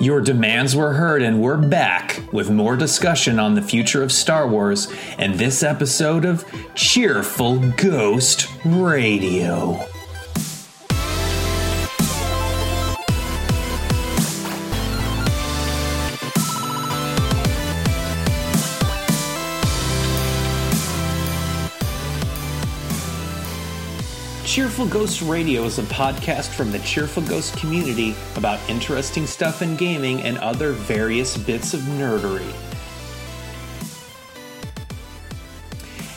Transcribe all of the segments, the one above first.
Your demands were heard, and we're back with more discussion on the future of Star Wars and this episode of Cheerful Ghost Radio. Cheerful Ghost Radio is a podcast from the Cheerful Ghost community about interesting stuff in gaming and other various bits of nerdery.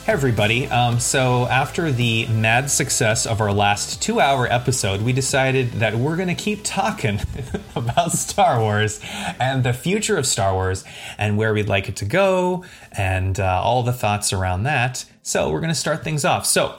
Hey everybody. Um, so, after the mad success of our last two hour episode, we decided that we're going to keep talking about Star Wars and the future of Star Wars and where we'd like it to go and uh, all the thoughts around that. So, we're going to start things off. So,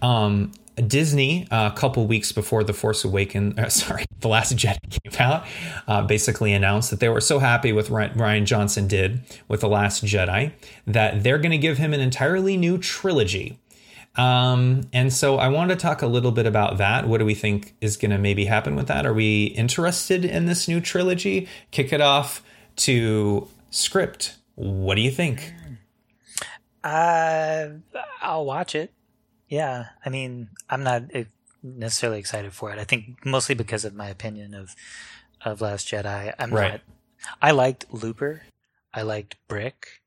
um, Disney, uh, a couple weeks before The Force Awakens, uh, sorry, The Last Jedi came out, uh, basically announced that they were so happy with what Rian Johnson did with The Last Jedi that they're going to give him an entirely new trilogy. Um, and so I wanted to talk a little bit about that. What do we think is going to maybe happen with that? Are we interested in this new trilogy? Kick it off to script. What do you think? Uh, I'll watch it. Yeah, I mean, I'm not eh, necessarily excited for it. I think mostly because of my opinion of of Last Jedi. I'm right. not. I liked Looper. I liked Brick.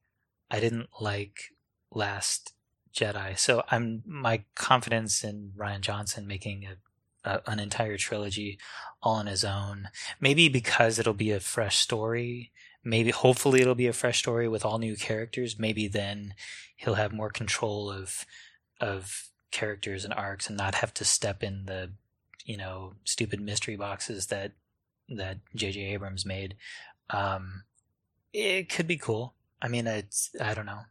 I didn't like Last Jedi. So I'm my confidence in Rian Johnson making a, a, an entire trilogy all on his own. Maybe because it'll be a fresh story. Maybe hopefully it'll be a fresh story with all new characters. Maybe then he'll have more control of of characters and arcs and not have to step in the you know stupid mystery boxes that that J.J. Abrams made. Um, it could be cool. I mean, it's I don't know.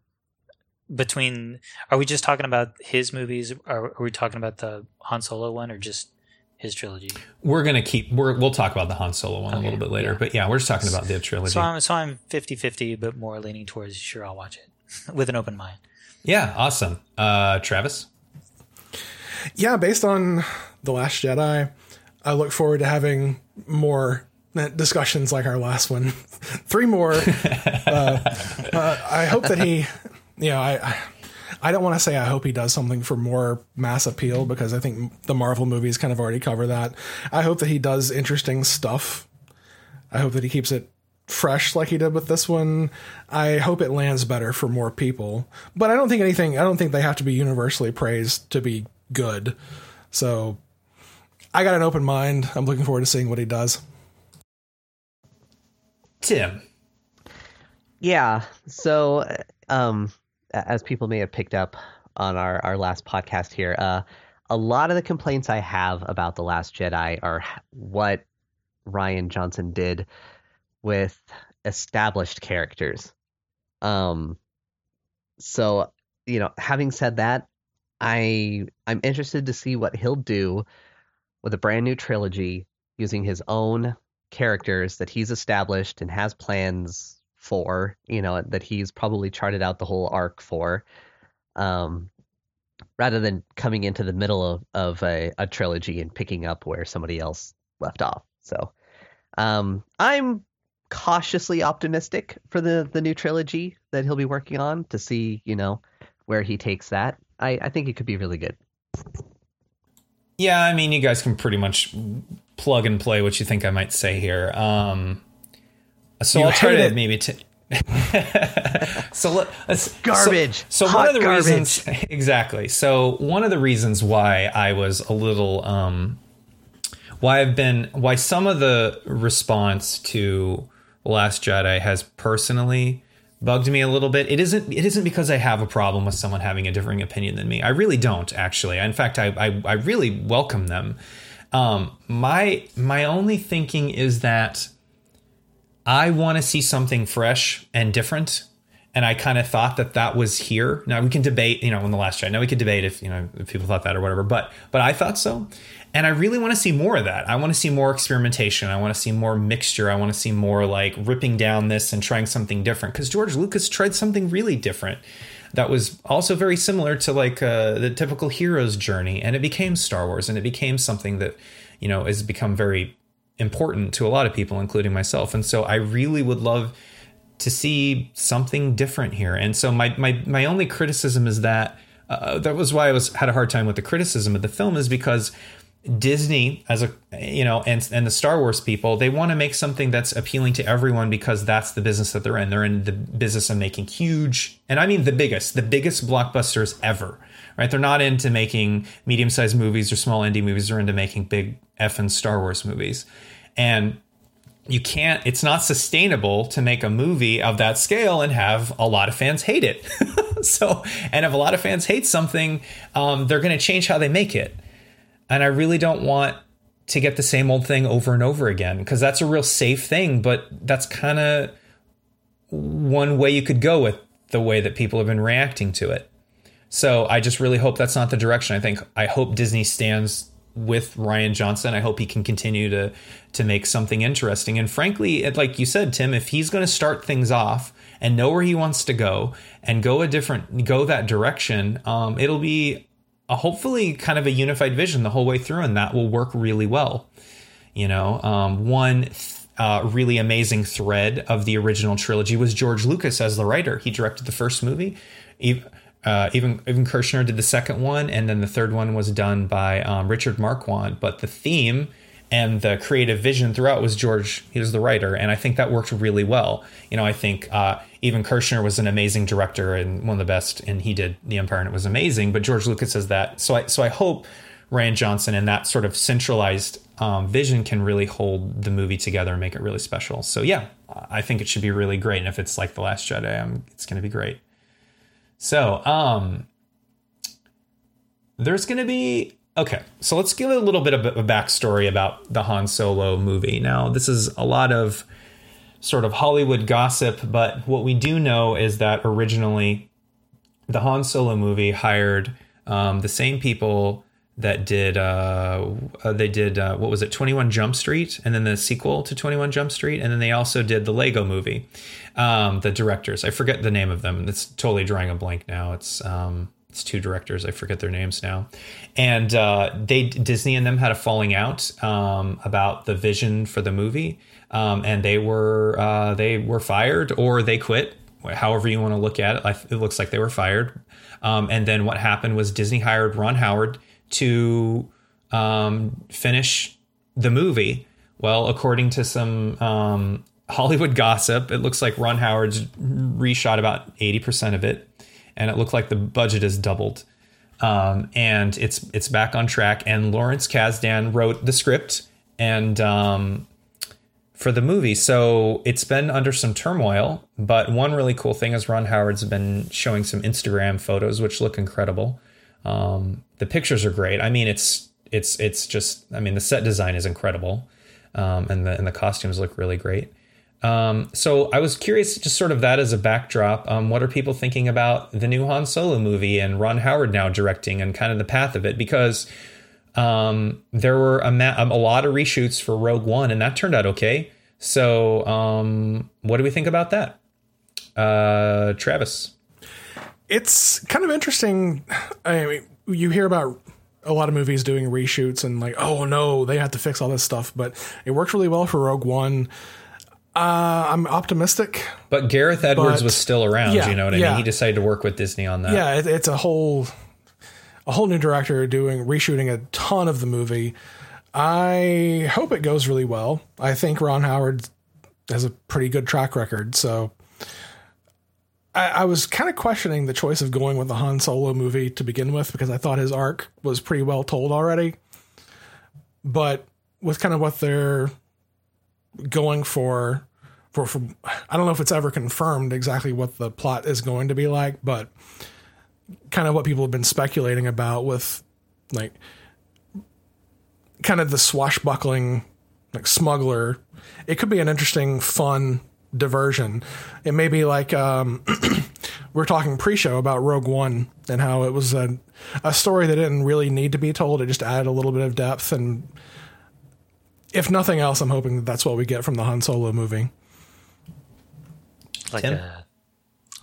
Between are we just talking about his movies? Or are we talking about the Han Solo one, or just his trilogy? We're gonna keep. We're, we'll talk about the Han Solo one okay, a little bit later, yeah. but yeah, we're just talking about the trilogy. So I'm so I'm 50-50, but more leaning towards sure I'll watch it with an open mind. Yeah, awesome. Uh, Travis yeah, based on The Last Jedi, I look forward to having more discussions like our last one. Three more. uh, uh, I hope that he, you know, I, I don't want to say I hope he does something for more mass appeal because I think the Marvel movies kind of already cover that. I hope that he does interesting stuff. I hope that he keeps it fresh like he did with this one. I hope it lands better for more people. But I don't think anything, I don't think they have to be universally praised to be good. So I got an open mind. I'm looking forward to seeing what he does. Tim. Yeah. So, um, as people may have picked up on our, our last podcast here, uh, a lot of the complaints I have about The Last Jedi are what Rian Johnson did with established characters. Um, so, you know, having said that, I I'm interested to see what he'll do with a brand new trilogy using his own characters that he's established and has plans for, you know, that he's probably charted out the whole arc for. Um, rather than coming into the middle of, of a, a trilogy and picking up where somebody else left off. So um, I'm cautiously optimistic for the the new trilogy that he'll be working on to see, you know, where he takes that. I, I think it could be really good. Yeah, I mean, you guys can pretty much plug and play what you think I might say here. Um, so you I'll try to it. maybe. T- so let, us garbage. So, so one of the garbage. reasons exactly. So one of the reasons why I was a little um, why I've been why some of the response to Last Jedi has personally bugged me a little bit. It isn't it isn't because I have a problem with someone having a differing opinion than me. I really don't actually. In fact, I I, I really welcome them. Um, my my only thinking is that I want to see something fresh and different. And I kind of thought that that was here. Now we can debate, you know, in the last chat. Now we could debate if you know if people thought that or whatever. But but I thought so. And I really want to see more of that. I want to see more experimentation. I want to see more mixture. I want to see more like ripping down this and trying something different. Because George Lucas tried something really different that was also very similar to like uh, the typical hero's journey. And it became Star Wars and it became something that, you know, has become very important to a lot of people, including myself. And so I really would love to see something different here. And so my my my only criticism is that uh, that was why I was had a hard time with the criticism of the film is because Disney as a you know and and the Star Wars people they want to make something that's appealing to everyone because that's the business that they're in. They're in the business of making huge and I mean the biggest, the biggest blockbusters ever. Right? They're not into making medium-sized movies or small indie movies. They're into making big effing Star Wars movies. And you can't it's not sustainable to make a movie of that scale and have a lot of fans hate it so and if a lot of fans hate something um, they're going to change how they make it and i really don't want to get the same old thing over and over again because that's a real safe thing but that's kind of one way you could go with the way that people have been reacting to it so i just really hope that's not the direction i think i hope disney stands with Rian Johnson. I hope he can continue to to make something interesting. And frankly, like you said, Tim, if he's going to start things off and know where he wants to go and go a different go that direction, um, it'll be a, hopefully kind of a unified vision the whole way through, and that will work really well. You know, um, one. Uh, really amazing thread of the original trilogy was George Lucas as the writer. He directed the first movie. Uh, even Irvin Kershner did the second one, and then the third one was done by um, Richard Marquand. But the theme and the creative vision throughout was George. He was the writer, and I think that worked really well. You know, I think uh, Irvin Kershner was an amazing director and one of the best, and he did The Empire, and it was amazing. But George Lucas says that, so I so I hope Rian Johnson and that sort of centralized um, vision can really hold the movie together and make it really special. So yeah, I think it should be really great. And if it's like The Last Jedi, I'm, it's going to be great. So, um, there's going to be okay. So let's give a little bit of a backstory about the Han Solo movie. Now, this is a lot of sort of Hollywood gossip, but what we do know is that originally the Han Solo movie hired um, the same people that did uh, uh, they did uh, what was it 21 jump street and then the sequel to 21 jump street and then they also did the lego movie um, the directors i forget the name of them it's totally drawing a blank now it's um, it's two directors i forget their names now. And uh, they disney and them had a falling out um, about the vision for the movie. Um, and they were uh, they were fired or they quit however you want to look at it. It looks like they were fired. Um, and then what happened was disney hired ron howard to um, finish the movie. Well, according to some um, Hollywood gossip, it looks like Ron Howard's reshot about 80% of it, and it looked like the budget has doubled. Um, and it's it's back on track. And Lawrence Kasdan wrote the script and um, for the movie, so it's been under some turmoil. But one really cool thing is Ron Howard's been showing some Instagram photos, which look incredible. Um, the pictures are great. I mean, it's it's it's just. I mean, the set design is incredible, um, and the and the costumes look really great. Um, so I was curious, just sort of that as a backdrop. Um, what are people thinking about the new Han Solo movie and Ron Howard now directing and kind of the path of it? Because um, there were a, ma- a lot of reshoots for Rogue One, and that turned out okay. So um, what do we think about that, uh, Travis? it's kind of interesting. I mean, you hear about a lot of movies doing reshoots and like, oh no, they have to fix all this stuff, but it worked really well for Rogue One. Uh, I'm optimistic. But Gareth Edwards but, was still around. Yeah, you know what I yeah. mean? He decided to work with Disney on that. Yeah, it, it's a whole a whole new director doing reshooting a ton of the movie. I hope it goes really well. I think Ron Howard has a pretty good track record, so I, I was kind of questioning the choice of going with the Han Solo movie to begin with because I thought his arc was pretty well told already. But with kind of what they're going for, for, for I don't know if it's ever confirmed exactly what the plot is going to be like, but kind of what people have been speculating about with like kind of the swashbuckling like smuggler. It could be an interesting, fun diversion. It may be like um, we're talking pre-show about Rogue One and how it was a a story that didn't really need to be told. It just added a little bit of depth, and if nothing else, I'm hoping that that's what we get from the Han Solo movie. Like Tim? a,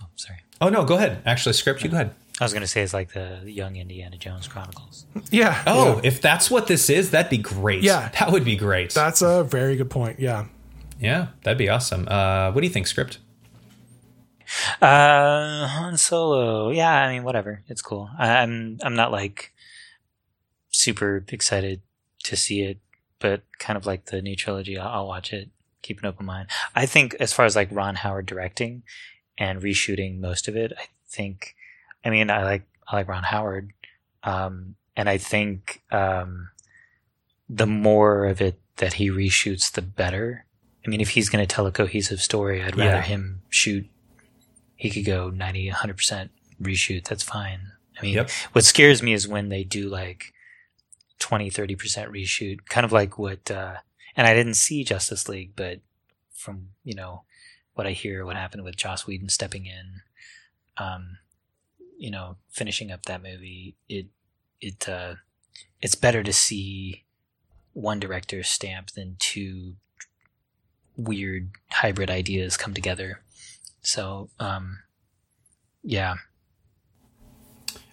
oh, sorry. Oh no, go ahead. Actually, script, you go ahead. I was going to say it's like the young Indiana Jones Chronicles. Yeah. Oh, yeah. if that's what this is, that'd be great. Yeah. that would be great. that's a very good point. Yeah. yeah, that'd be awesome. Uh, what do you think, script? Uh, Han Solo. Yeah, I mean, whatever. It's cool. I, I'm I'm not like super excited to see it, but kind of like the new trilogy. I'll, I'll watch it. Keep an open mind. I think as far as like Ron Howard directing and reshooting most of it, I think. I mean, I like I like Ron Howard, um, and I think um, the more of it that he reshoots, the better. I mean, if he's going to tell a cohesive story, I'd rather Yeah. him shoot he could go 90 100% reshoot that's fine i mean Yep. what scares me is when they do like 20 30% reshoot kind of like what uh and i didn't see justice league but from you know what i hear what happened with joss whedon stepping in um you know finishing up that movie it it uh it's better to see one director's stamp than two weird hybrid ideas come together. So, um, yeah,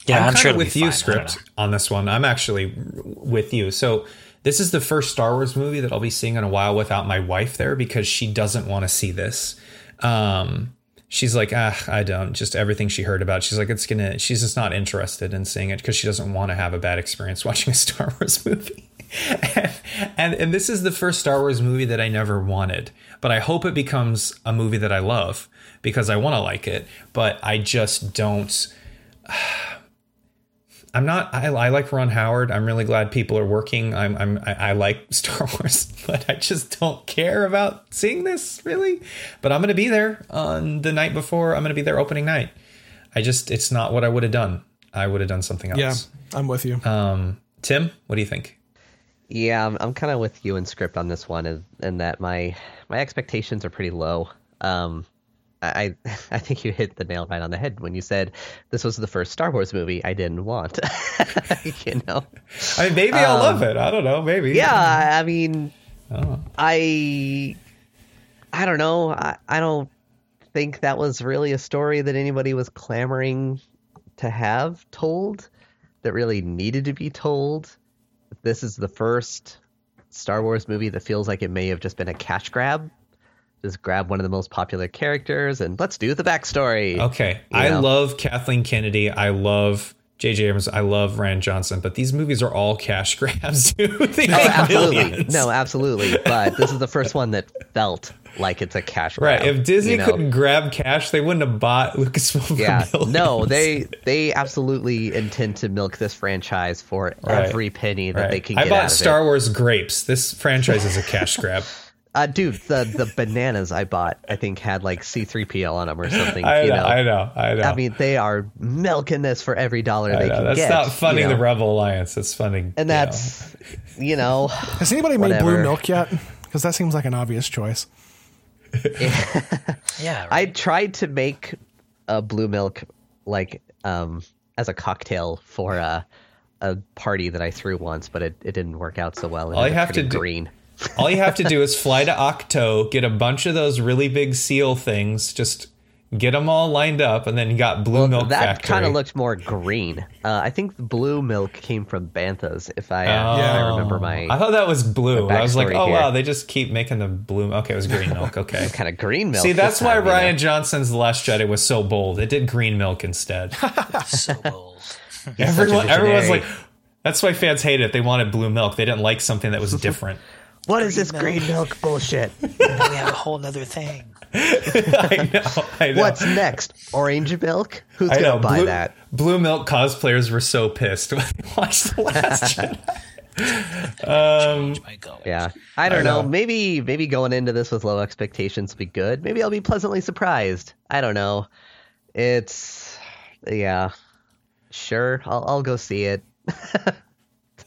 yeah, I'm, I'm, sure with you, fine. Script, on this one. I'm actually with you. So this is the first Star Wars movie that I'll be seeing in a while without my wife there because she doesn't want to see this. Um, she's like, ah, I don't. Just everything she heard about. She's like, it's gonna. She's just not interested in seeing it because she doesn't want to have a bad experience watching a Star Wars movie. and, and and this is the first Star Wars movie that I never wanted, but I hope it becomes a movie that I love because I want to like it. But I just don't. I'm not. I, I like Ron Howard. I'm really glad people are working. I'm. I'm. I, I like Star Wars, but I just don't care about seeing this really. But I'm going to be there on the night before. I'm going to be there opening night. I just. It's not what I would have done. I would have done something else. Yeah. I'm with you. Um, Tim, what do you think? Yeah, I'm, I'm kind of with you in script on this one, and in that my my expectations are pretty low. Um, I I think you hit the nail right on the head when you said this was the first Star Wars movie I didn't want. you know? I mean, maybe I'll love um, it. I don't know. Maybe. Yeah, I I mean, Oh. I I don't know. I, I don't think that was really a story that anybody was clamoring to have told that really needed to be told. This is the first Star Wars movie that feels like it may have just been a cash grab. Just grab one of the most popular characters and let's do the backstory. Okay. You I know? love Kathleen Kennedy. I love J.J. Abrams. I love Rand Johnson. But these movies are all cash grabs, dude. They Oh, absolutely. millions. No, absolutely. But this is the first one that felt like it's a cash grab. Right. If Disney you know? couldn't grab cash, they wouldn't have bought Lucasfilm yeah no they they absolutely intend to milk this franchise for Right. every penny that Right. they can I get bought out of Star it. Wars grapes. This franchise is a cash grab. Uh, dude, the the bananas I bought, I think had like C-3PO on them or something. I you know, know, I know. I know. I mean, they are milking this for every dollar I they know. can That's get. not funding you know? the Rebel Alliance. It's funding. and you know. that's you know, Has anybody made whatever. blue milk yet? Because that seems like an obvious choice. Yeah, I tried to make a blue milk like um as a cocktail for a a party that I threw once, but it, it didn't work out so well. It All you have to turning do- green. All you have to do is fly to Ahch-To, get a bunch of those really big seal things, just get them all lined up, and then you got Blue Milk that Factory. kind of looked more green. Uh, I think blue milk came from Banthas, if I, uh, Oh. if I remember my I thought that was blue. I was like, oh here. wow, they just keep making the blue. Okay, it was green milk. Okay. kind of green milk. See, that's why time, you know? Rian Johnson's The Last Jedi was so bold. It did green milk instead. so bold. Everyone, everyone's like, that's why fans hate it. They wanted blue milk. They didn't like something that was different. What is this green milk bullshit? now we have a whole nother thing. I know. I know. What's next? Orange milk? Who's I gonna know. buy blue, that? blue milk cosplayers were so pissed when they watched The Last Jedi. Change um, my goals. Yeah, I don't I know. know. Maybe maybe going into this with low expectations will be good. Maybe I'll be pleasantly surprised. I don't know. It's yeah, sure. I'll I'll go see it.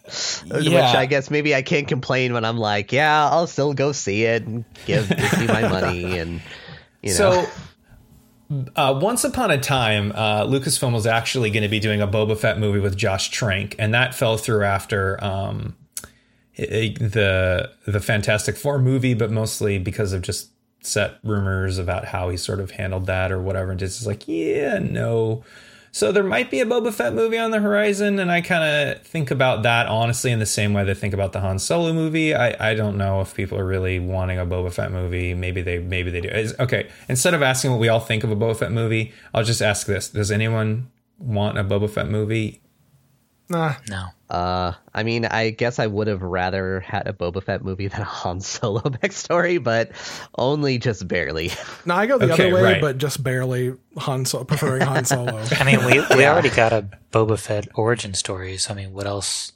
Which I guess maybe I can't complain when I'm like, yeah, I'll still go see it and give Disney my money and you know. So, uh, once upon a time, uh, Lucasfilm was actually going to be doing a Boba Fett movie with Josh Trank, and that fell through after um, the the Fantastic Four movie, but mostly because of just set rumors about how he sort of handled that or whatever. And just like, yeah, no. So there might be a Boba Fett movie on the horizon, and I kind of think about that honestly in the same way they think about the Han Solo movie. I, I don't know if people are really wanting a Boba Fett movie. Maybe they maybe they do. Is, okay, instead of asking what we all think of a Boba Fett movie, I'll just ask this: Does anyone want a Boba Fett movie? Nah. No. Uh, I mean, I guess I would have rather had a Boba Fett movie than a Han Solo backstory, but only just barely. No, I go the Okay, other way, right. but just barely Han Solo, preferring Han Solo. I mean, we we already got a Boba Fett origin story. So I mean, what else?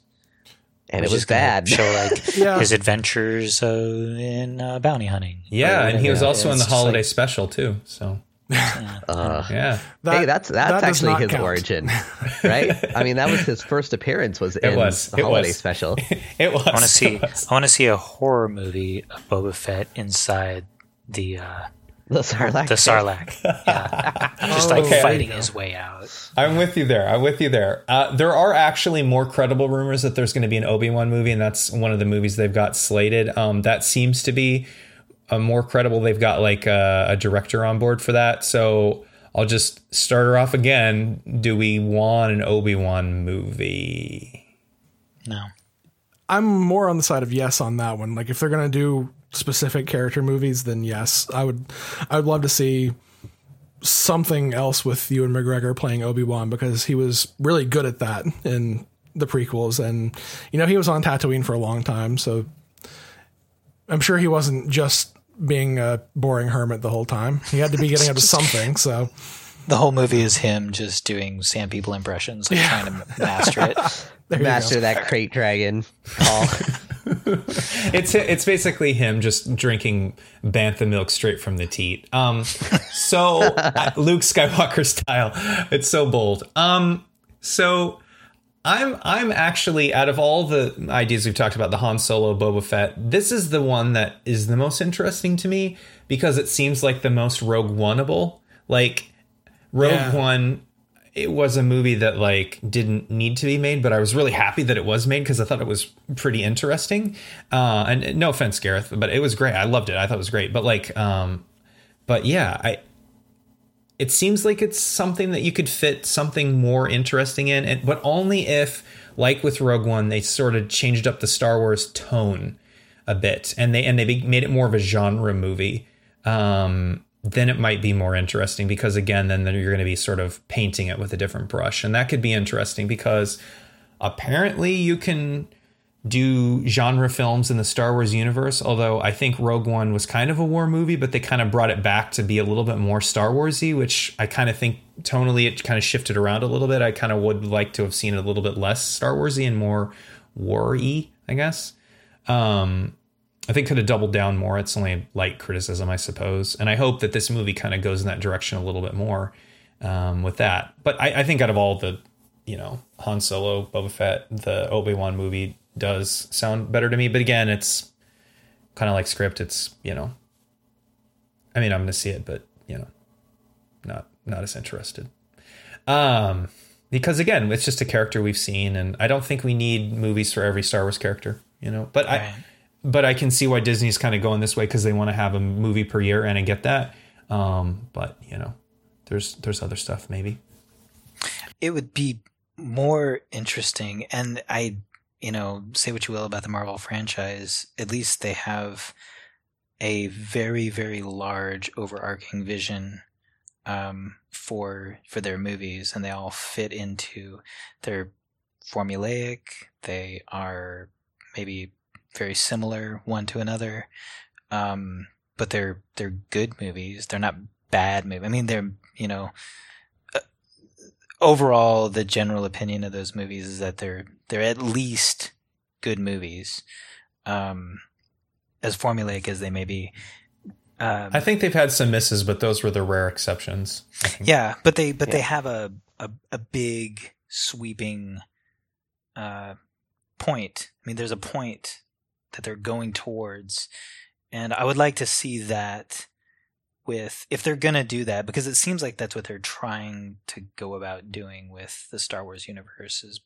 And We're it was bad. Show like Yeah. his adventures uh, in uh, bounty hunting. Yeah, and he was also in the holiday like- special too. So Uh, yeah, That- hey, that's that's that actually his count. origin, right? I mean, that was his first appearance was in was. the It holiday was. special. it was. I want to see. I want to see a horror movie of Boba Fett inside the uh, The Sarlacc. the Sarlacc. Yeah, just like Okay. fighting his way out. I'm with you there. I'm with you there. Uh, there are actually more credible rumors that there's going to be an Obi Wan movie, and that's one of the movies they've got slated. Um, that seems to be a more credible. They've got like a, a director on board for that. So I'll just start her off again. Do we want an Obi Wan movie? No. I'm more on the side of yes on that one. Like if they're gonna do specific character movies, then yes, I would. I would love to see something else with Ewan McGregor playing Obi Wan because he was really good at that in the prequels, and you know he was on Tatooine for a long time, so I'm sure he wasn't just being a boring hermit the whole time. He had to be getting up to something. So The whole movie is him just doing sand people impressions, like trying to master it. there Master that krayt dragon. Paul. It's it's basically him just drinking bantha milk straight from the teat. Um, so Luke Skywalker style. It's so bold. Um, so I'm I'm actually out of all the ideas we've talked about, the Han Solo Boba Fett, this is the one that is the most interesting to me because it seems like the most Rogue Oneable. Like Rogue Yeah. One it was a movie that like didn't need to be made, but I was really happy that it was made because I thought it was pretty interesting. Uh, and no offense, Gareth, but it was great. I loved it. I thought it was great. But like, um, but yeah, I. It seems like it's something that you could fit something more interesting in, and, but only if, like with Rogue One, they sort of changed up the Star Wars tone a bit, and they and they made it more of a genre movie. Um, then it might be more interesting because again, then you're going to be sort of painting it with a different brush, and that could be interesting because apparently you can do genre films in the Star Wars universe. Although I think Rogue One was kind of a war movie, but they kind of brought it back to be a little bit more Star Warsy, which I kind of think tonally it kind of shifted around a little bit. I kind of would like to have seen it a little bit less Star Warsy and more war-y, I guess. Um, I think could have doubled down more. It's only a light criticism, I suppose, and I hope that this movie kind of goes in that direction a little bit more um, with that. But I, I think out of all the, you know, Han Solo, Boba Fett, the Obi Wan movie does sound better to me. But again, it's kind of like script. It's you know, I mean, I'm going to see it, but you know, not not as interested. Um, because again, it's just a character we've seen, and I don't think we need movies for every Star Wars character. You know, but I but I can see why Disney's kind of going this way because they want to have a movie per year, and I get that. Um, but you know, there's there's other stuff maybe. It would be more interesting, and I, you know, say what you will about the Marvel franchise. At least they have a very, very large overarching vision um, for for their movies, and they all fit into. They're formulaic. They are maybe very similar one to another, um, but they're they're good movies. They're not bad movies. I mean, they're you know. Overall, the general opinion of those movies is that they're they're at least good movies, um, as formulaic as they may be. Um, I think they've had some misses, but those were the rare exceptions. Yeah, but they but they have a, a a big sweeping uh point. I mean there's a point that they're going towards and I would like to see that with if they're going to do that because it seems like that's what they're trying to go about doing with the Star Wars universe is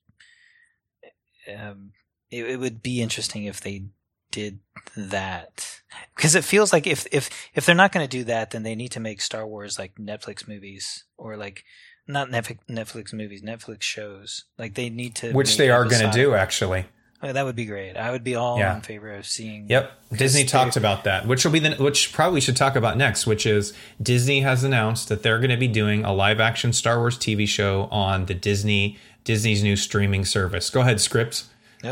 um it, it would be interesting if they did that because it feels like if if if they're not going to do that then they need to make star wars like netflix movies or like not Netflix, Netflix movies, Netflix shows. Like they need to, which they are going to do actually. Oh, that would be great. I would be all yeah. in favor of seeing. Yep, Disney talked about that, which will be the which probably should talk about next, which is Disney has announced that they're going to be doing a live action Star Wars TV show on the Disney Disney's new streaming service. Go ahead, script.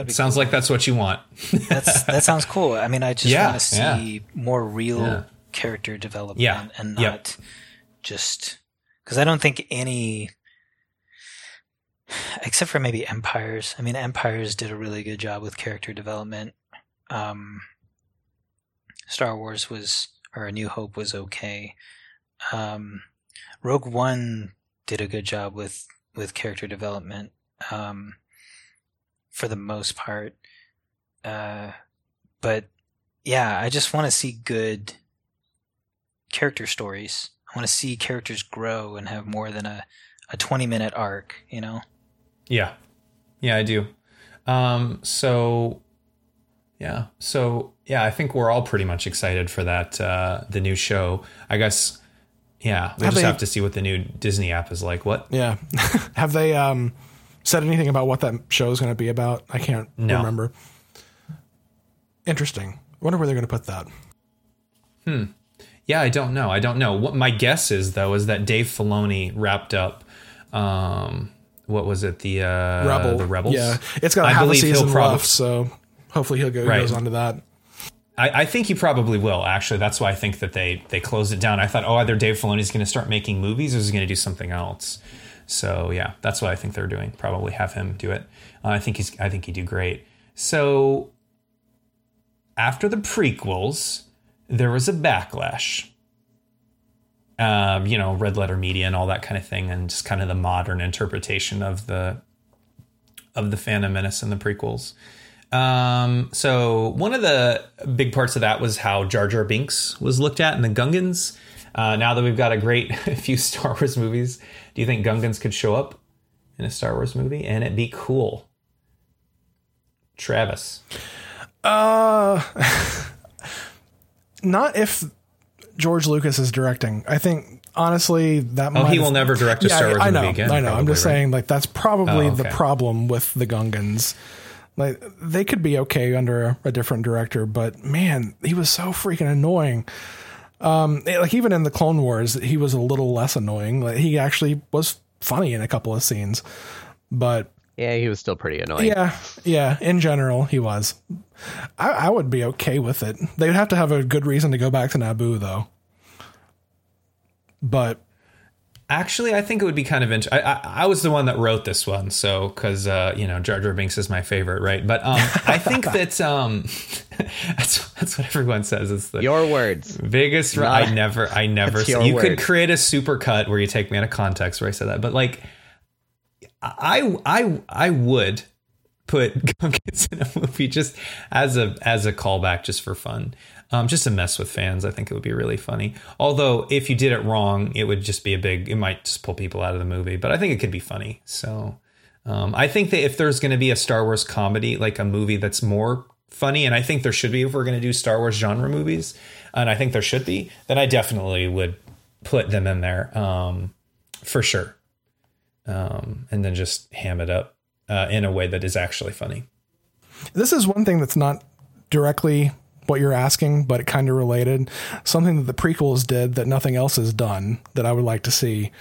Sounds cool. like that's what you want. that's that sounds cool. I mean, I just yeah, want to see yeah. more real character development and not just because I don't think any except for maybe Empires. I mean, Empires did a really good job with character development. Um, Star Wars was, or A New Hope was okay. Um, Rogue One did a good job with with character development um, for the most part. Uh, but yeah, I just want to see good character stories. I want to see characters grow and have more than a, a 20 minute arc, you know? Yeah. Yeah, I do. Um, so yeah. So yeah, I think we're all pretty much excited for that uh the new show. I guess yeah, we have just they, have to see what the new Disney app is like. What? Yeah. have they um said anything about what that show is going to be about? I can't no. remember. Interesting. Wonder where they're going to put that. Hmm. Yeah, I don't know. I don't know. What my guess is though is that Dave Filoni wrapped up um what was it the uh Rebel. the Rebels? Yeah, it's got a I half a season prob- left, so hopefully he'll go right. goes on to that. I, I, think he probably will. Actually, that's why I think that they they closed it down. I thought, oh, either Dave Filoni's going to start making movies, or is he going to do something else? So yeah, that's what I think they're doing. Probably have him do it. Uh, I think he's. I think he'd do great. So after the prequels, there was a backlash um, you know, red letter media and all that kind of thing, and just kind of the modern interpretation of the of the Phantom Menace and the prequels. Um, so one of the big parts of that was how Jar Jar Binks was looked at in the Gungans. Uh, now that we've got a great few Star Wars movies, do you think Gungans could show up in a Star Wars movie and it'd be cool? Travis. Uh, not if George Lucas is directing. I think honestly that. Oh, he will never direct a yeah, Star Wars I know, movie again. I know. Probably, I'm just right? saying, like that's probably oh, okay. the problem with the Gungans. Like they could be okay under a, a different director, but man, he was so freaking annoying. Um, like even in the Clone Wars, he was a little less annoying. Like he actually was funny in a couple of scenes, but yeah, he was still pretty annoying. Yeah, yeah. In general, he was. I, I would be okay with it. They'd have to have a good reason to go back to Naboo, though. But actually, I think it would be kind of interesting. I, I, I, was the one that wrote this one, so because uh, you know Jar Jar Binks is my favorite, right? But um, I think that um, that's that's what everyone says. It's the your words biggest. Not, I never, I never. Say, you could create a super cut where you take me out of context where I said that, but like I I I would put Gungans in a movie just as a as a callback, just for fun, um, just to mess with fans. I think it would be really funny. Although if you did it wrong, it would just be a big. It might just pull people out of the movie. But I think it could be funny. So um, I think that if there's going to be a Star Wars comedy, like a movie that's more funny, and I think there should be if we're going to do Star Wars genre movies, and I think there should be, then I definitely would put them in there um, for sure um, and then just ham it up uh, in a way that is actually funny. This is one thing that's not directly what you're asking, but it kind of related. Something that the prequels did that nothing else has done that I would like to see.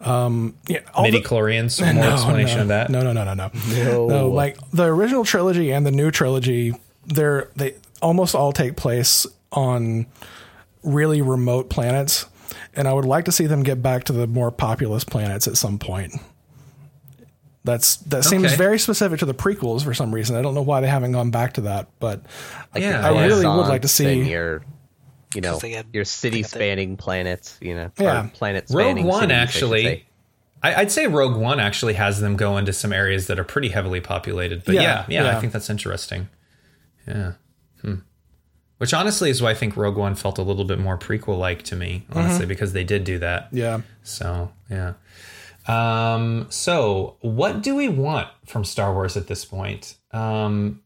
Um, yeah, midi chlorians. More no, explanation no, of that. No, no, no, no, no, no. No, like the original trilogy and the new trilogy, they're they almost all take place on really remote planets and I would like to see them get back to the more populous planets at some point. That's that seems okay. very specific to the prequels for some reason. I don't know why they haven't gone back to that, but yeah, I really would like to see your, you know, had, your city spanning planets. You know, yeah, planet spanning. Rogue One cities, actually. I, would say Rogue One actually has them go into some areas that are pretty heavily populated. But yeah, yeah, yeah, yeah. I think that's interesting. Yeah. Hmm. Which honestly is why I think Rogue One felt a little bit more prequel like to me, honestly, mm-hmm. because they did do that. Yeah. So, yeah. Um, so, what do we want from Star Wars at this point? Um,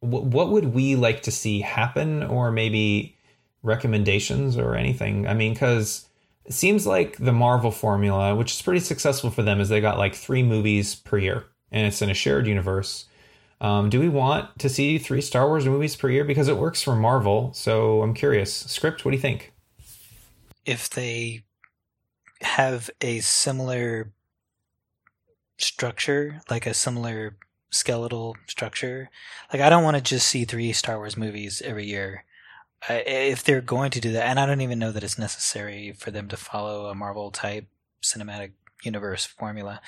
wh- what would we like to see happen, or maybe recommendations or anything? I mean, because it seems like the Marvel formula, which is pretty successful for them, is they got like three movies per year, and it's in a shared universe. Um, do we want to see three Star Wars movies per year because it works for Marvel? So I'm curious. Script, what do you think? If they have a similar structure, like a similar skeletal structure, like I don't want to just see three Star Wars movies every year. If they're going to do that, and I don't even know that it's necessary for them to follow a Marvel type cinematic universe formula,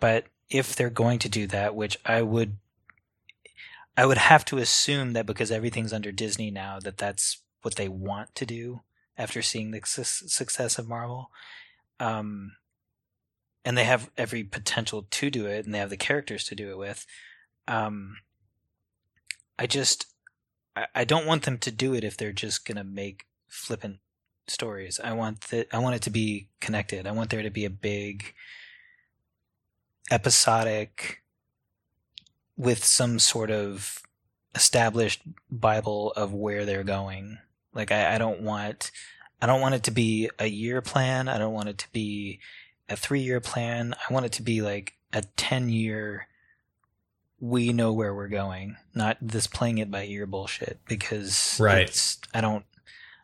but if they're going to do that, which I would I would have to assume that because everything's under Disney now, that that's what they want to do after seeing the su- success of Marvel. Um, and they have every potential to do it, and they have the characters to do it with. Um, I just, I, I don't want them to do it if they're just gonna make flippant stories. I want that. I want it to be connected. I want there to be a big episodic with some sort of established Bible of where they're going. Like I, I don't want I don't want it to be a year plan. I don't want it to be a three year plan. I want it to be like a ten year we know where we're going, not this playing it by ear bullshit because right. I don't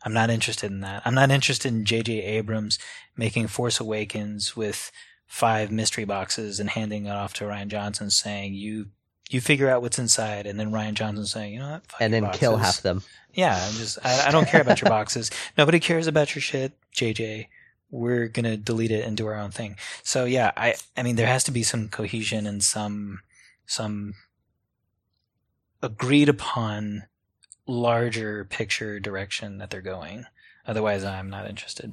I'm not interested in that. I'm not interested in JJ Abrams making Force Awakens with five mystery boxes and handing it off to Rian Johnson saying you you figure out what's inside, and then Rian Johnson saying, you know what, and then boxes. kill half them. Yeah, I'm just I, I don't care about your boxes. Nobody cares about your shit, JJ. We're gonna delete it and do our own thing. So yeah, I I mean there has to be some cohesion and some some agreed upon larger picture direction that they're going. Otherwise, I'm not interested.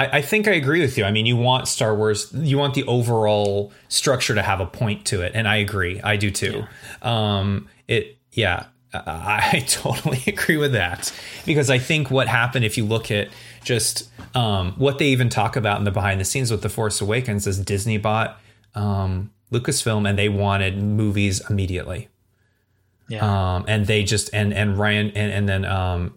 I, I, think I agree with you. I mean, you want Star Wars, you want the overall structure to have a point to it, and I agree. I do too. Yeah. Um, it, yeah, I, totally agree with that because I think what happened if you look at just um, what they even talk about in the behind the scenes with the Force Awakens is Disney bought um, Lucasfilm and they wanted movies immediately. Yeah. Um, and they just and and Rian and and then um,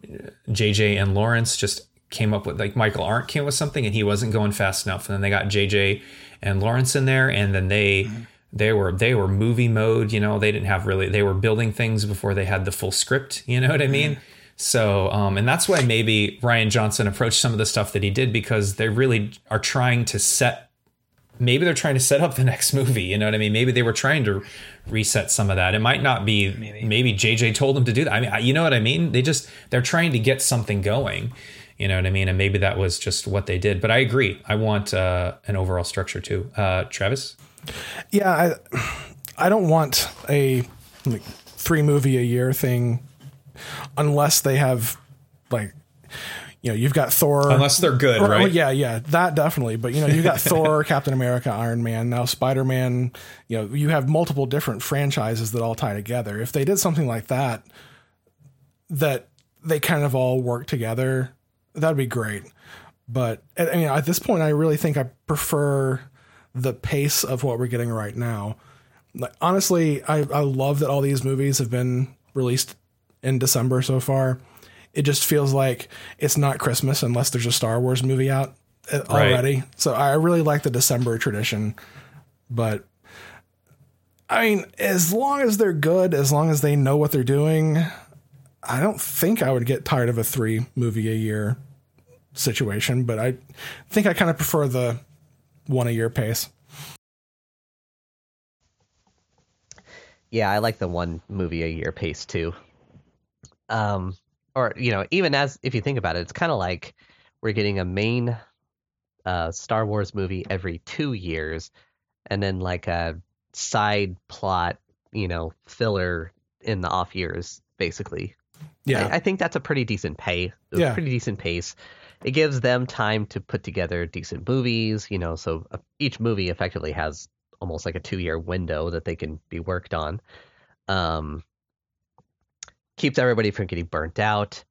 JJ and Lawrence just came up with like Michael Arndt came up with something and he wasn't going fast enough. And then they got JJ and Lawrence in there, and then they mm-hmm. they were they were movie mode. You know, they didn't have really they were building things before they had the full script. You know what I mean? Mm-hmm. So, um, and that's why maybe Rian Johnson approached some of the stuff that he did because they really are trying to set. Maybe they're trying to set up the next movie. You know what I mean? Maybe they were trying to reset some of that. It might not be. Maybe, maybe JJ told them to do that. I mean, you know what I mean? They just they're trying to get something going. You know what I mean? And maybe that was just what they did. But I agree. I want uh, an overall structure too. Uh, Travis? Yeah, I, I don't want a like, three movie a year thing unless they have like you know, you've got Thor. Unless they're good, or, right? Yeah, yeah, that definitely. But you know, you've got Thor, Captain America, Iron Man, now Spider Man. You know, you have multiple different franchises that all tie together. If they did something like that, that they kind of all work together, that'd be great. But I mean, at this point, I really think I prefer the pace of what we're getting right now. Like, honestly, I, I love that all these movies have been released in December so far. It just feels like it's not Christmas unless there's a Star Wars movie out uh, already. Right. So I really like the December tradition. But I mean, as long as they're good, as long as they know what they're doing, I don't think I would get tired of a three movie a year situation, but I think I kind of prefer the one a year pace. Yeah, I like the one movie a year pace too. Um, or you know, even as if you think about it, it's kind of like we're getting a main uh, Star Wars movie every two years, and then like a side plot, you know, filler in the off years, basically. Yeah, I, I think that's a pretty decent pay. Yeah, pretty decent pace. It gives them time to put together decent movies. You know, so uh, each movie effectively has almost like a two-year window that they can be worked on. Um, keeps everybody from getting burnt out.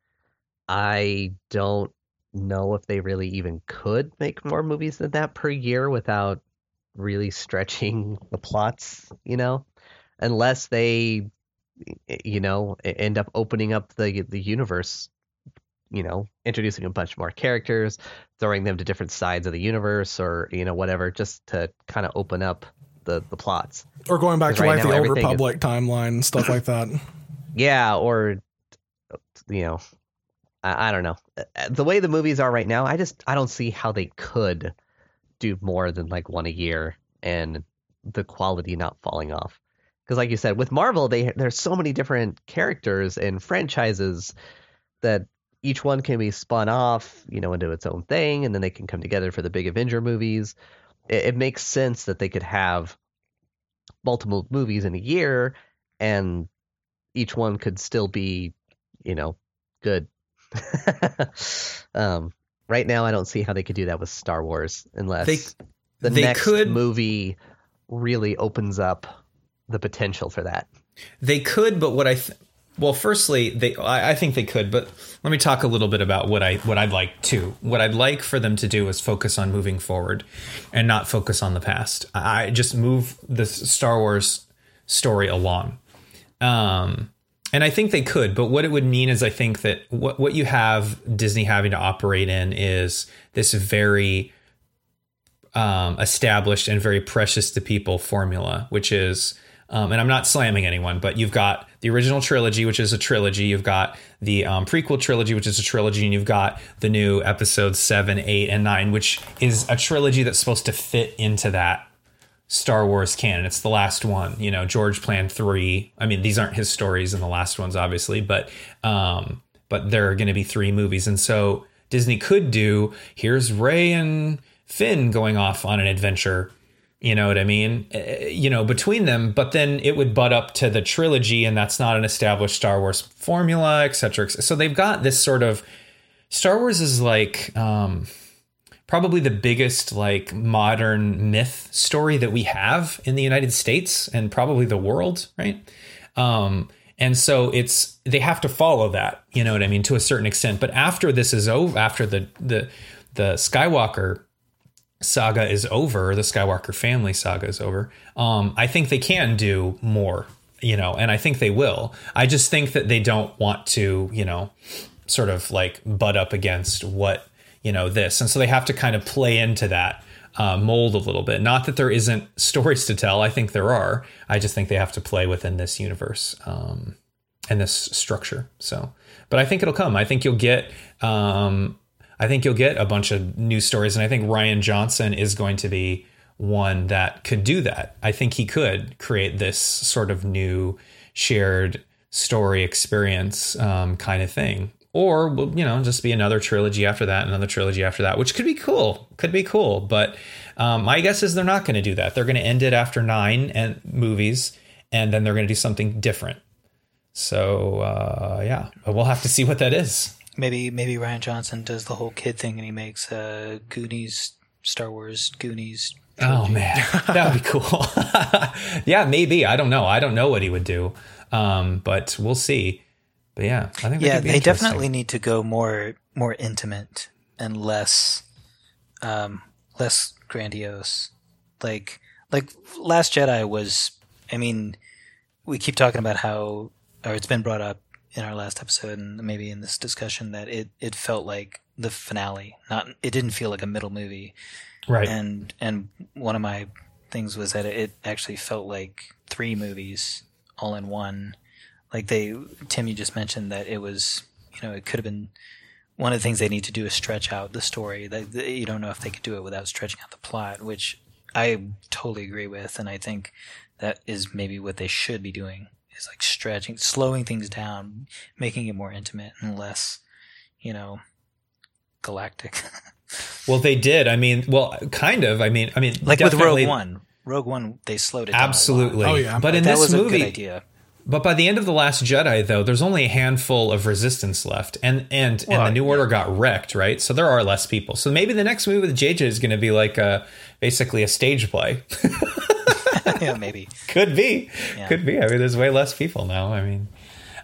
I don't know if they really even could make more movies than that per year without really stretching the plots, you know, unless they you know end up opening up the the universe you know, introducing a bunch more characters, throwing them to different sides of the universe, or you know, whatever, just to kind of open up the the plots. Or going back to right like now, the old Republic is, timeline and stuff like that. Yeah, or you know, I, I don't know. Uh, the way the movies are right now, I just I don't see how they could do more than like one a year and the quality not falling off. Because like you said, with Marvel, they there's so many different characters and franchises that each one can be spun off, you know, into its own thing, and then they can come together for the big Avenger movies. It, it makes sense that they could have multiple movies in a year, and each one could still be, you know, good. um, right now, I don't see how they could do that with Star Wars unless they, the they next could, movie really opens up the potential for that. They could, but what I th- well, firstly, they I, I, think they could, but let me talk a little bit about what I what I'd like to. What I'd like for them to do is focus on moving forward, and not focus on the past. I just move the Star Wars story along, um, and I think they could. But what it would mean is, I think that what what you have Disney having to operate in is this very um, established and very precious to people formula, which is um, and I'm not slamming anyone, but you've got the original trilogy, which is a trilogy. You've got the um, prequel trilogy, which is a trilogy, and you've got the new episodes seven, eight, and nine, which is a trilogy that's supposed to fit into that Star Wars canon. It's the last one. You know, George planned three. I mean, these aren't his stories in the last ones, obviously, but um, but there are going to be three movies, and so Disney could do here's Rey and Finn going off on an adventure you know what I mean? Uh, you know, between them, but then it would butt up to the trilogy, and that's not an established Star Wars formula, et cetera. So they've got this sort of Star Wars is like um, probably the biggest like modern myth story that we have in the United States and probably the world, right? Um, and so it's they have to follow that, you know what I mean, to a certain extent. But after this is over, after the the the Skywalker saga is over, the Skywalker family saga is over, um, I think they can do more, you know, and I think they will. I just think that they don't want to, you know, sort of like butt up against what, you know, this. And so they have to kind of play into that uh, mold a little bit. Not that there isn't stories to tell, I think there are. I just think they have to play within this universe um, and this structure. So, but I think it'll come. I think you'll get um, I think you'll get a bunch of new stories. And I think Rian Johnson is going to be one that could do that. I think he could create this sort of new shared story experience um, kind of thing. Or, you know, just be another trilogy after that, another trilogy after that, which could be cool. Could be cool. But um, my guess is they're not going to do that. They're going to end it after nine and movies, and then they're going to do something different. So, uh, yeah, we'll have to see what that is. Maybe maybe Rian Johnson does the whole kid thing and he makes uh, Goonies, Star Wars Goonies. Oh man, that would be cool. yeah, maybe. I don't know. I don't know what he would do, um, but we'll see. But yeah, I think yeah, they definitely need to go more more intimate and less um, less grandiose. Like like Last Jedi was. I mean, we keep talking about how, or it's been brought up in our last episode and maybe in this discussion that it, it felt like the finale. Not it didn't feel like a middle movie. Right. And and one of my things was that it actually felt like three movies all in one. Like they Tim you just mentioned that it was you know, it could have been one of the things they need to do is stretch out the story. That you don't know if they could do it without stretching out the plot, which I totally agree with, and I think that is maybe what they should be doing is like stretching, slowing things down, making it more intimate and less, you know, galactic. well, they did. I mean, well, kind of. I mean, I mean, like with Rogue One. Rogue One, they slowed it absolutely. down. Absolutely. Oh yeah. But in that this movie, idea. But by the end of the Last Jedi, though, there's only a handful of resistance left, and and well, and the New Order got wrecked, right? So there are less people. So maybe the next movie with JJ is going to be like a basically a stage play. yeah, maybe. Could be. Yeah. Could be. I mean, there's way less people now. I mean,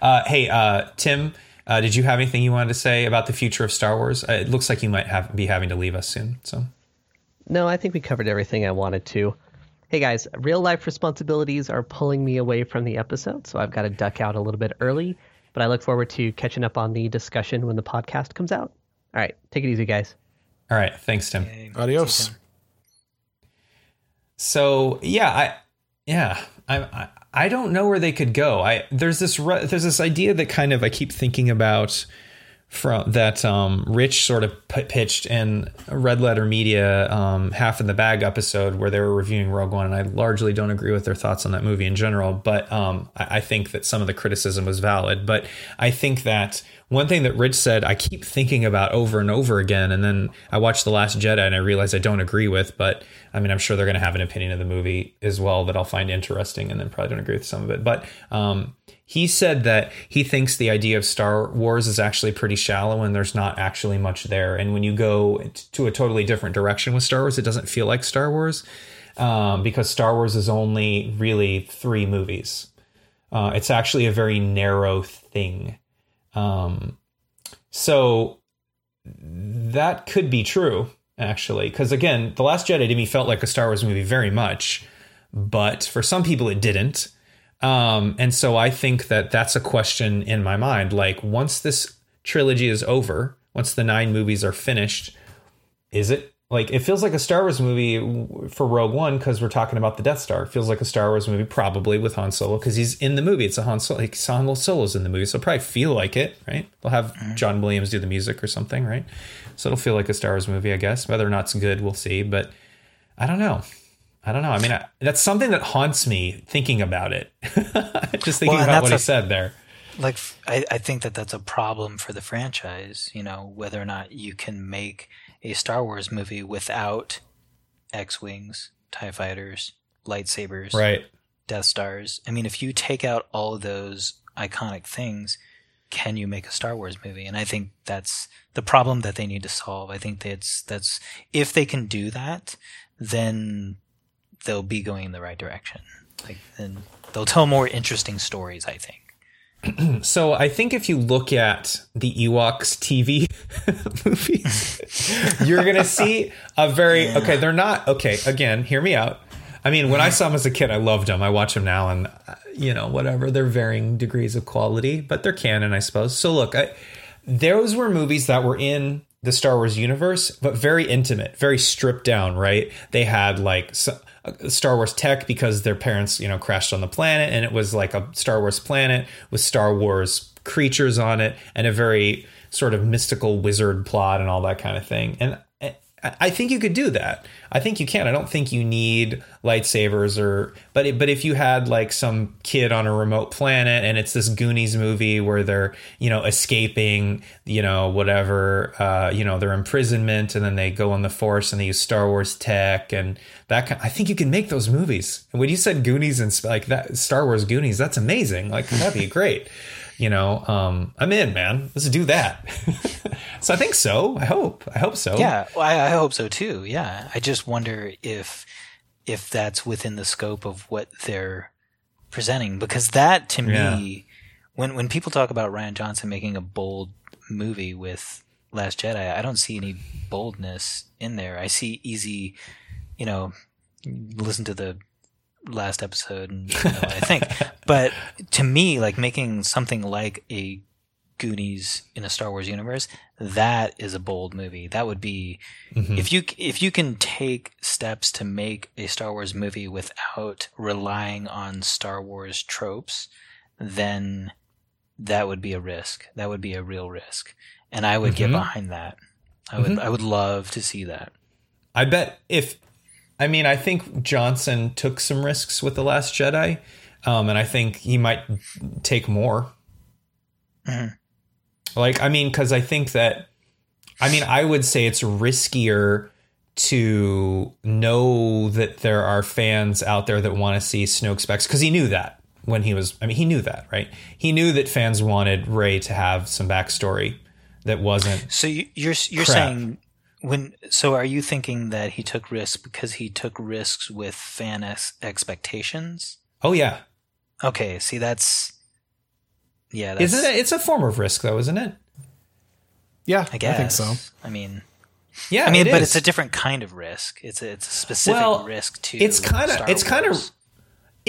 uh, hey, uh, Tim, uh, did you have anything you wanted to say about the future of Star Wars? Uh, it looks like you might have be having to leave us soon. So. No, I think we covered everything I wanted to. Hey guys, real life responsibilities are pulling me away from the episode, so I've got to duck out a little bit early. but I look forward to catching up on the discussion when the podcast comes out. All right, take it easy, guys. All right, thanks, Tim. Adios. So yeah, I yeah I, I don't know where they could go. I there's this there's this idea that kind of I keep thinking about from that um, Rich sort of p- pitched in Red Letter Media um, half in the bag episode where they were reviewing Rogue One, and I largely don't agree with their thoughts on that movie in general. But um, I, I think that some of the criticism was valid. But I think that one thing that Rich said, I keep thinking about over and over again, and then I watched The Last Jedi and I realized I don't agree with, but I mean, I'm sure they're going to have an opinion of the movie as well that I'll find interesting, and then probably don't agree with some of it. But um, he said that he thinks the idea of Star Wars is actually pretty shallow and there's not actually much there. And when you go to a totally different direction with Star Wars, it doesn't feel like Star Wars um, because Star Wars is only really three movies. Uh, it's actually a very narrow thing. Um, so that could be true, actually, because again, The Last Jedi to me felt like a Star Wars movie very much, but for some people it didn't. Um, and so I think that that's a question in my mind. Like, once this trilogy is over, once the nine movies are finished, is it like it feels like a Star Wars movie for Rogue One because we're talking about the Death Star. It feels like a Star Wars movie probably with Han Solo because he's in the movie. It's a Han Solo, like Han Solo's in the movie, so it'll probably feel like it, right? They'll have mm-hmm. John Williams do the music or something, right? So it'll feel like a Star Wars movie, I guess. Whether or not it's good, we'll see. But I don't know. I don't know. I mean, I, that's something that haunts me thinking about it. Just thinking well, about what a, he said there. Like, I, I think that that's a problem for the franchise. You know, whether or not you can make a Star Wars movie without X wings, Tie fighters, lightsabers, right, Death Stars. I mean, if you take out all of those iconic things, can you make a Star Wars movie? And I think that's the problem that they need to solve. I think that's that's if they can do that, then they'll be going in the right direction. Like then they'll tell more interesting stories. I think. so I think if you look at the Ewoks TV movies, you're gonna see a very yeah. okay. They're not okay. Again, hear me out. I mean, when I saw them as a kid, I loved them. I watch them now, and uh, you know, whatever. They're varying degrees of quality, but they're canon, I suppose. So look, I, those were movies that were in the Star Wars universe, but very intimate, very stripped down. Right? They had like. Uh, Star Wars tech because their parents, you know, crashed on the planet and it was like a Star Wars planet with Star Wars creatures on it and a very sort of mystical wizard plot and all that kind of thing. And I think you could do that. I think you can. I don't think you need lightsabers or but it, but if you had like some kid on a remote planet and it's this Goonies movie where they're you know escaping you know whatever uh, you know their imprisonment and then they go on the Force and they use Star Wars tech and that kind, I think you can make those movies. And when you said Goonies and like that Star Wars Goonies, that's amazing. Like that'd be great you know, um, I'm in, man. Let's do that. so I think so. I hope. I hope so. Yeah, well, I, I, hope so too. Yeah, I just wonder if if that's within the scope of what they're presenting, because that to yeah. me, when when people talk about Rian Johnson making a bold movie with Last Jedi, I don't see any boldness in there. I see easy, you know, listen to the last episode and you know I think. but to me, like making something like a Goonies in a Star Wars universe, that is a bold movie. That would be mm-hmm. if you if you can take steps to make a Star Wars movie without relying on Star Wars tropes, then that would be a risk. That would be a real risk. And I would mm-hmm. get behind that. I would mm-hmm. I would love to see that. I bet if I mean, I think Johnson took some risks with The Last Jedi, um, and I think he might take more. Mm-hmm. Like, I mean, because I think that, I mean, I would say it's riskier to know that there are fans out there that want to see Snoke specs because he knew that when he was. I mean, he knew that, right? He knew that fans wanted Rey to have some backstory that wasn't. So you're you're crap. saying when so, are you thinking that he took risks because he took risks with fan ex- expectations? Oh yeah. Okay. See, that's yeah. That's, isn't it? It's a form of risk, though, isn't it? Yeah, I guess. I think so. I mean, yeah, I mean, it but is. it's a different kind of risk. It's a, it's a specific well, risk to. It's kind of it's kind of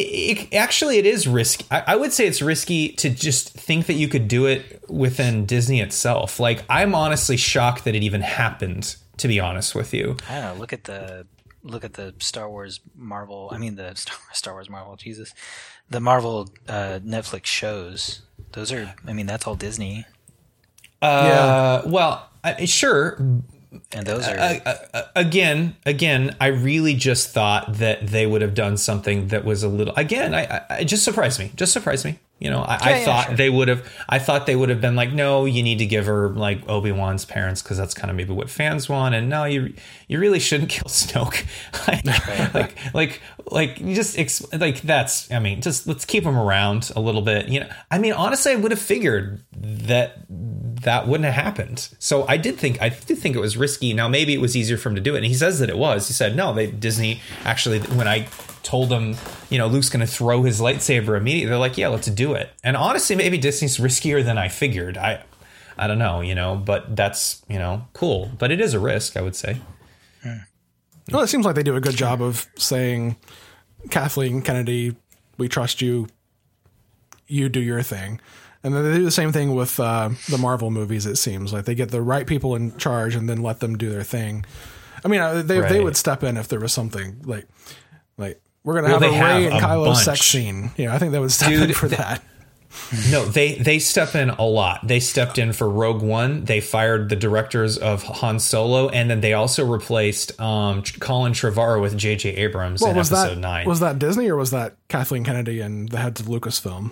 it, actually, it is risky. I, I, would say it's risky to just think that you could do it within Disney itself. Like, I'm honestly shocked that it even happened. To be honest with you, I don't know. Look at the look at the Star Wars Marvel. I mean, the Star, Star Wars Marvel. Jesus, the Marvel uh, Netflix shows. Those are. I mean, that's all Disney. Uh, yeah. Well, I, sure, and those are uh, uh, again, again. I really just thought that they would have done something that was a little. Again, I, I it just surprised me. Just surprised me. You know, I, yeah, I yeah, thought sure. they would have. I thought they would have been like, no, you need to give her like Obi Wan's parents because that's kind of maybe what fans want. And no, you you really shouldn't kill Snoke. like, like, like, like, you just like that's. I mean, just let's keep him around a little bit. You know, I mean, honestly, I would have figured that that wouldn't have happened. So I did think I did think it was risky. Now maybe it was easier for him to do it. And he says that it was. He said no. They Disney actually when I told them, you know, Luke's going to throw his lightsaber immediately. They're like, yeah, let's do it. And honestly, maybe Disney's riskier than I figured. I, I don't know, you know, but that's you know cool. But it is a risk, I would say. Well, it seems like they do a good job of saying, Kathleen Kennedy, we trust you. You do your thing. And then they do the same thing with uh, the Marvel movies. It seems like they get the right people in charge and then let them do their thing. I mean, uh, they right. they would step in if there was something like like we're gonna well, have a Rey and Kylo sex scene. Yeah, I think they would step Dude, in for that. no, they they step in a lot. They stepped in for Rogue One. They fired the directors of Han Solo, and then they also replaced um, Colin Trevorrow with J.J. Abrams well, in was Episode that, Nine. Was that Disney or was that Kathleen Kennedy and the heads of Lucasfilm?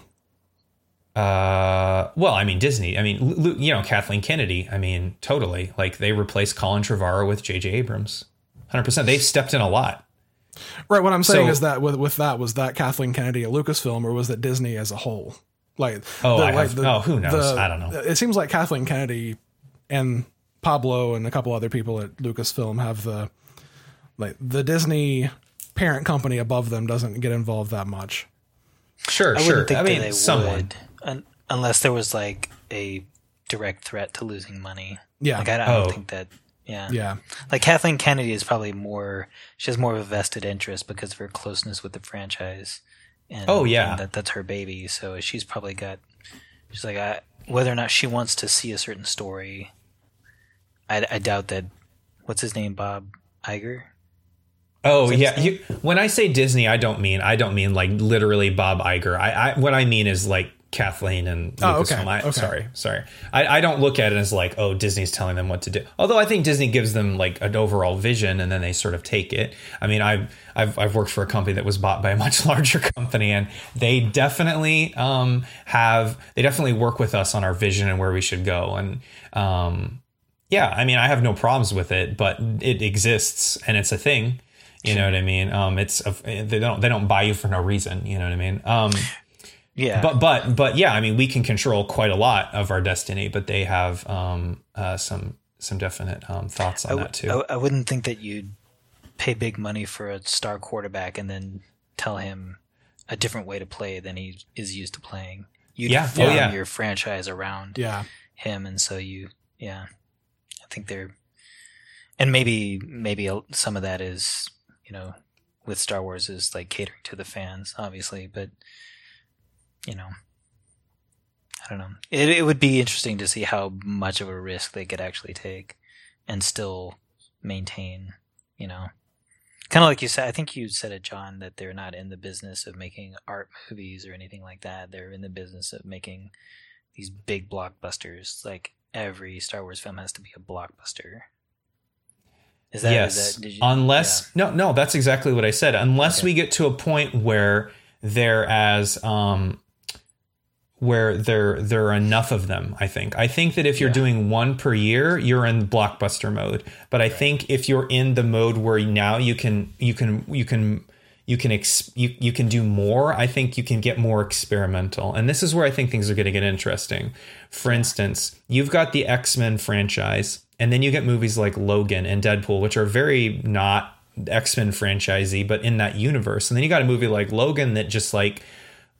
Uh, well, I mean Disney. I mean, you know Kathleen Kennedy. I mean, totally. Like they replaced Colin Trevorrow with J.J. Abrams. Hundred percent. They've stepped in a lot. Right. What I'm saying so, is that with with that was that Kathleen Kennedy a Lucasfilm or was that Disney as a whole? Like oh, the, I like have, the, oh, who knows? The, I don't know. It seems like Kathleen Kennedy and Pablo and a couple other people at Lucasfilm have the like the Disney parent company above them doesn't get involved that much. Sure, I sure. Think I mean, they someone would, unless there was like a direct threat to losing money. Yeah, like I, I don't oh. think that yeah. Yeah. Like Kathleen Kennedy is probably more she has more of a vested interest because of her closeness with the franchise. And, oh yeah. That that's her baby, so she's probably got she's like I, whether or not she wants to see a certain story. I, I doubt that what's his name Bob Iger? Oh yeah, you, when I say Disney, I don't mean I don't mean like literally Bob Iger. I, I what I mean is like Kathleen and oh, okay. I, okay. Sorry, sorry. I, I don't look at it as like, oh, Disney's telling them what to do. Although I think Disney gives them like an overall vision, and then they sort of take it. I mean, I've I've, I've worked for a company that was bought by a much larger company, and they definitely um, have they definitely work with us on our vision and where we should go. And um, yeah, I mean, I have no problems with it, but it exists and it's a thing. You know what I mean? Um, it's a, they don't they don't buy you for no reason. You know what I mean? Um, yeah. But but but yeah, I mean, we can control quite a lot of our destiny, but they have um, uh, some some definite um, thoughts on that too. I, I wouldn't think that you'd pay big money for a star quarterback and then tell him a different way to play than he is used to playing. You yeah. form oh, yeah. your franchise around yeah. him, and so you yeah, I think they're and maybe maybe some of that is you know with Star Wars is like catering to the fans, obviously, but you know, I don't know. It, it would be interesting to see how much of a risk they could actually take and still maintain, you know, kind of like you said. I think you said it, John, that they're not in the business of making art movies or anything like that. They're in the business of making these big blockbusters. Like every Star Wars film has to be a blockbuster. Is that, yes. Is that, you, Unless yeah. no, no, that's exactly what I said. Unless okay. we get to a point where they're as um, where there there are enough of them i think. I think that if you're yeah. doing one per year you're in blockbuster mode. But i think if you're in the mode where now you can you can you can you can ex- you, you can do more i think you can get more experimental. And this is where i think things are going to get interesting. For instance you've got the x-men franchise and then you get movies like logan and deadpool which are very not x-men franchisey but in that universe. And then you got a movie like logan that just like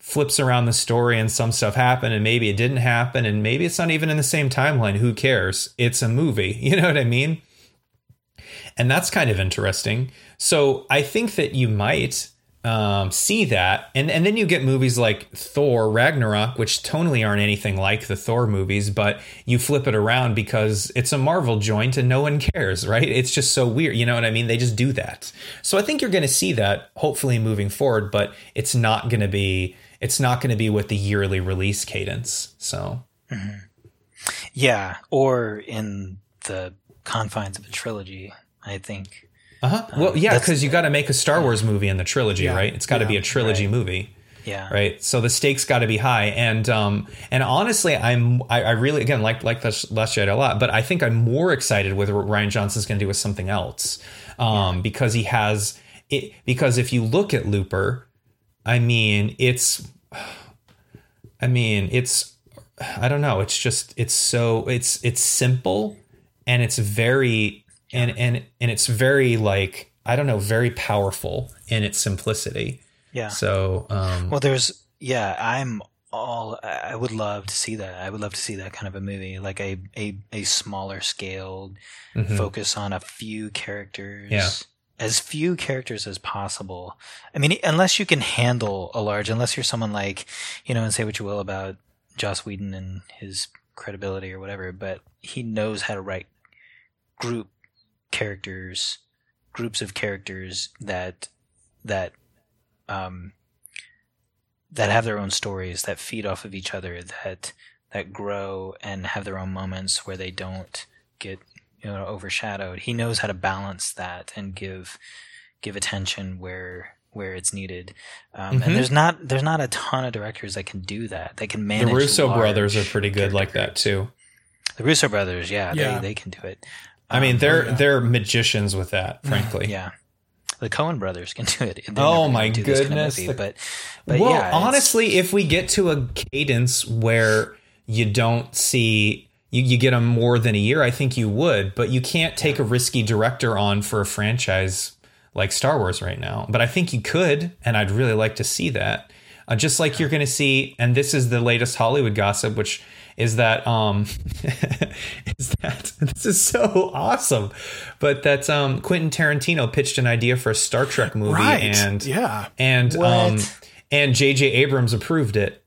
flips around the story and some stuff happened and maybe it didn't happen and maybe it's not even in the same timeline. Who cares? It's a movie. You know what i mean? And that's kind of interesting. So i think that you might um, see that, and and then you get movies like Thor Ragnarok, which tonally aren't anything like the Thor movies, but you flip it around because it's a Marvel joint and no one cares, right? It's just so weird, you know what I mean? They just do that. So I think you're going to see that hopefully moving forward, but it's not going to be it's not going to be with the yearly release cadence. So mm-hmm. yeah, or in the confines of a trilogy, I think uh-huh. Well, um, yeah, because you got to make a Star Wars movie in the trilogy, yeah. right? It's got to yeah. be a trilogy right. movie. Yeah. Right. So the stakes got to be high, and um, and honestly, I'm I, I really again like like the Last Jedi a lot, but I think I'm more excited with what Rian Johnson's going to do with something else, um, yeah. because he has it. Because if you look at Looper, I mean, it's, I mean, it's, I don't know, it's just it's so it's it's simple, and it's very and and and it's very like I don't know, very powerful in its simplicity. Yeah. So, um, well, there's yeah, I'm all I would love to see that. I would love to see that kind of a movie, like a a, a smaller scaled, mm-hmm. focus on a few characters. Yeah. As few characters as possible. I mean, unless you can handle a large, unless you're someone like, you know, and say what you will about Joss Whedon and his credibility or whatever, but he knows how to write group characters, groups of characters that that um, that have their own stories that feed off of each other that that grow and have their own moments where they don't get you know overshadowed. He knows how to balance that and give give attention where where it's needed. Um, mm-hmm. And there's not there's not a ton of directors that can do that. They can manage. The Russo brothers are pretty good like that too. The Russo brothers, yeah, yeah. They, they can do it. I mean, they're yeah. they're magicians with that, frankly. yeah. The Coen brothers can do it. oh my goodness! Kind of movie, but, but well, yeah, honestly, if we get to a cadence where you don't see you, you get them more than a year, I think you would. But you can't take a risky director on for a franchise like Star Wars right now. But I think you could, and I'd really like to see that. Uh, just like you're going to see, and this is the latest Hollywood gossip, which is that um is that this is so awesome but that um quentin tarantino pitched an idea for a star trek movie right. and yeah and what? um and jj abrams approved it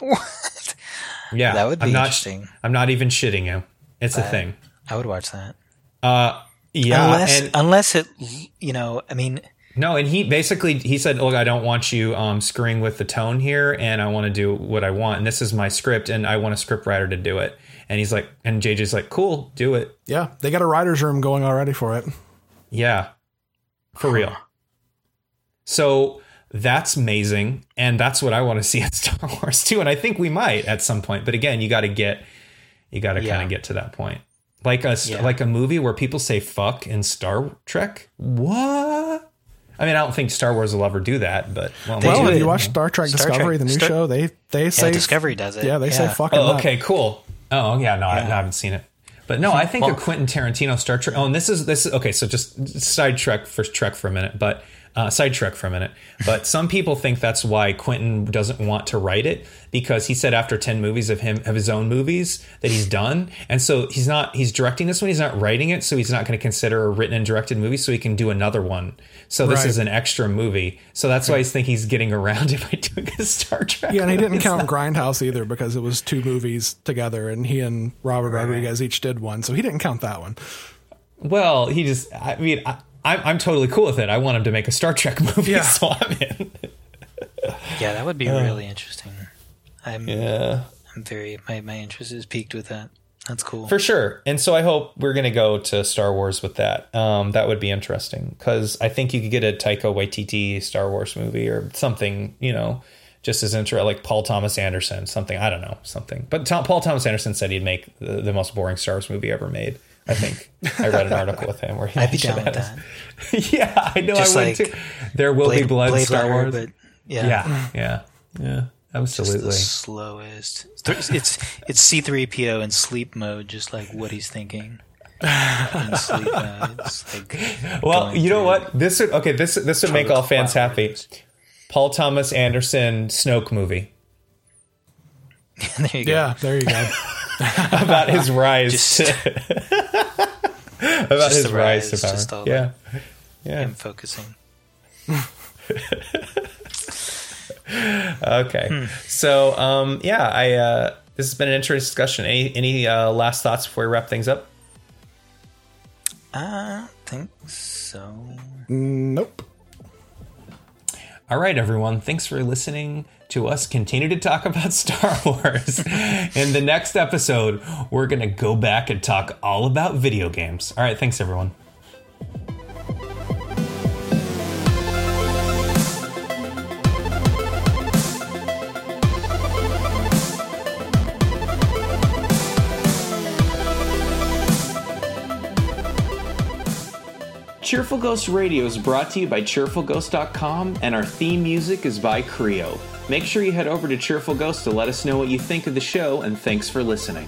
what yeah that would be I'm not, interesting i'm not even shitting you it's a thing i would watch that uh yeah unless and, unless it you know i mean no, and he basically he said, "Look, I don't want you um, screwing with the tone here, and I want to do what I want, and this is my script, and I want a script writer to do it." And he's like, and JJ's like, "Cool, do it." Yeah, they got a writers' room going already for it. Yeah, for real. So that's amazing, and that's what I want to see at Star Wars too. And I think we might at some point, but again, you got to get, you got to yeah. kind of get to that point, like a yeah. like a movie where people say "fuck" in Star Trek. What? I mean, I don't think Star Wars will ever do that, but well, well if you watch Star Trek Star Discovery, Trek, the new Star, show, they they say Discovery does it. Yeah, they yeah. say fucking. Oh, okay, cool. Oh, yeah, no, yeah. I, I, haven't seen it, but no, I think well, a Quentin Tarantino Star Trek. Oh, and this is this is okay. So just side Trek for Trek for a minute, but uh, sidetrack for a minute, but some people think that's why Quentin doesn't want to write it because he said after ten movies of him of his own movies that he's done, and so he's not he's directing this one. He's not writing it, so he's not going to consider a written and directed movie, so he can do another one. So this right. is an extra movie. So that's why he's thinking he's getting around it by doing a Star Trek. Yeah, and he didn't count not... Grindhouse either because it was two movies together, and he and Robert right. Rodriguez each did one, so he didn't count that one. Well, he just, I mean, I, I'm, I'm totally cool with it. I want him to make a Star Trek movie, yeah. so I'm in. yeah, that would be uh, really interesting. I'm, yeah. I'm very, my, my interest is piqued with that. That's cool. For sure. And so I hope we're going to go to Star Wars with that. Um, that would be interesting because I think you could get a Taika Waititi Star Wars movie or something, you know, just as interesting, like Paul Thomas Anderson, something. I don't know, something. But Tom, Paul Thomas Anderson said he'd make the, the most boring Star Wars movie ever made. I think I read an article with him where he I'd be down with that. yeah, I know. Just I would like too. There will Blade, be blood Blade Star Wars, but yeah, yeah, mm. yeah, yeah. Absolutely, slowest. It's it's C-3PO in sleep mode, just like what he's thinking. sleep mode. Like well, you know what? This would okay. This this would make all fans happy. Paul Thomas Anderson Snoke movie. there you go. Yeah, there you go. about his rise. Just, about his rise, rise, to power. yeah, yeah. Him focusing. okay. Hmm. So, um, yeah, I uh, this has been an interesting discussion. Any any uh, last thoughts before we wrap things up? I think so. Nope. All right, everyone. Thanks for listening to us continue to talk about Star Wars. In the next episode, we're going to go back and talk all about video games. All right, thanks, everyone. Cheerful Ghost Radio is brought to you by cheerfulghost.com, and our theme music is by Creo. Make sure you head over to Cheerful Ghost to let us know what you think of the show, and thanks for listening.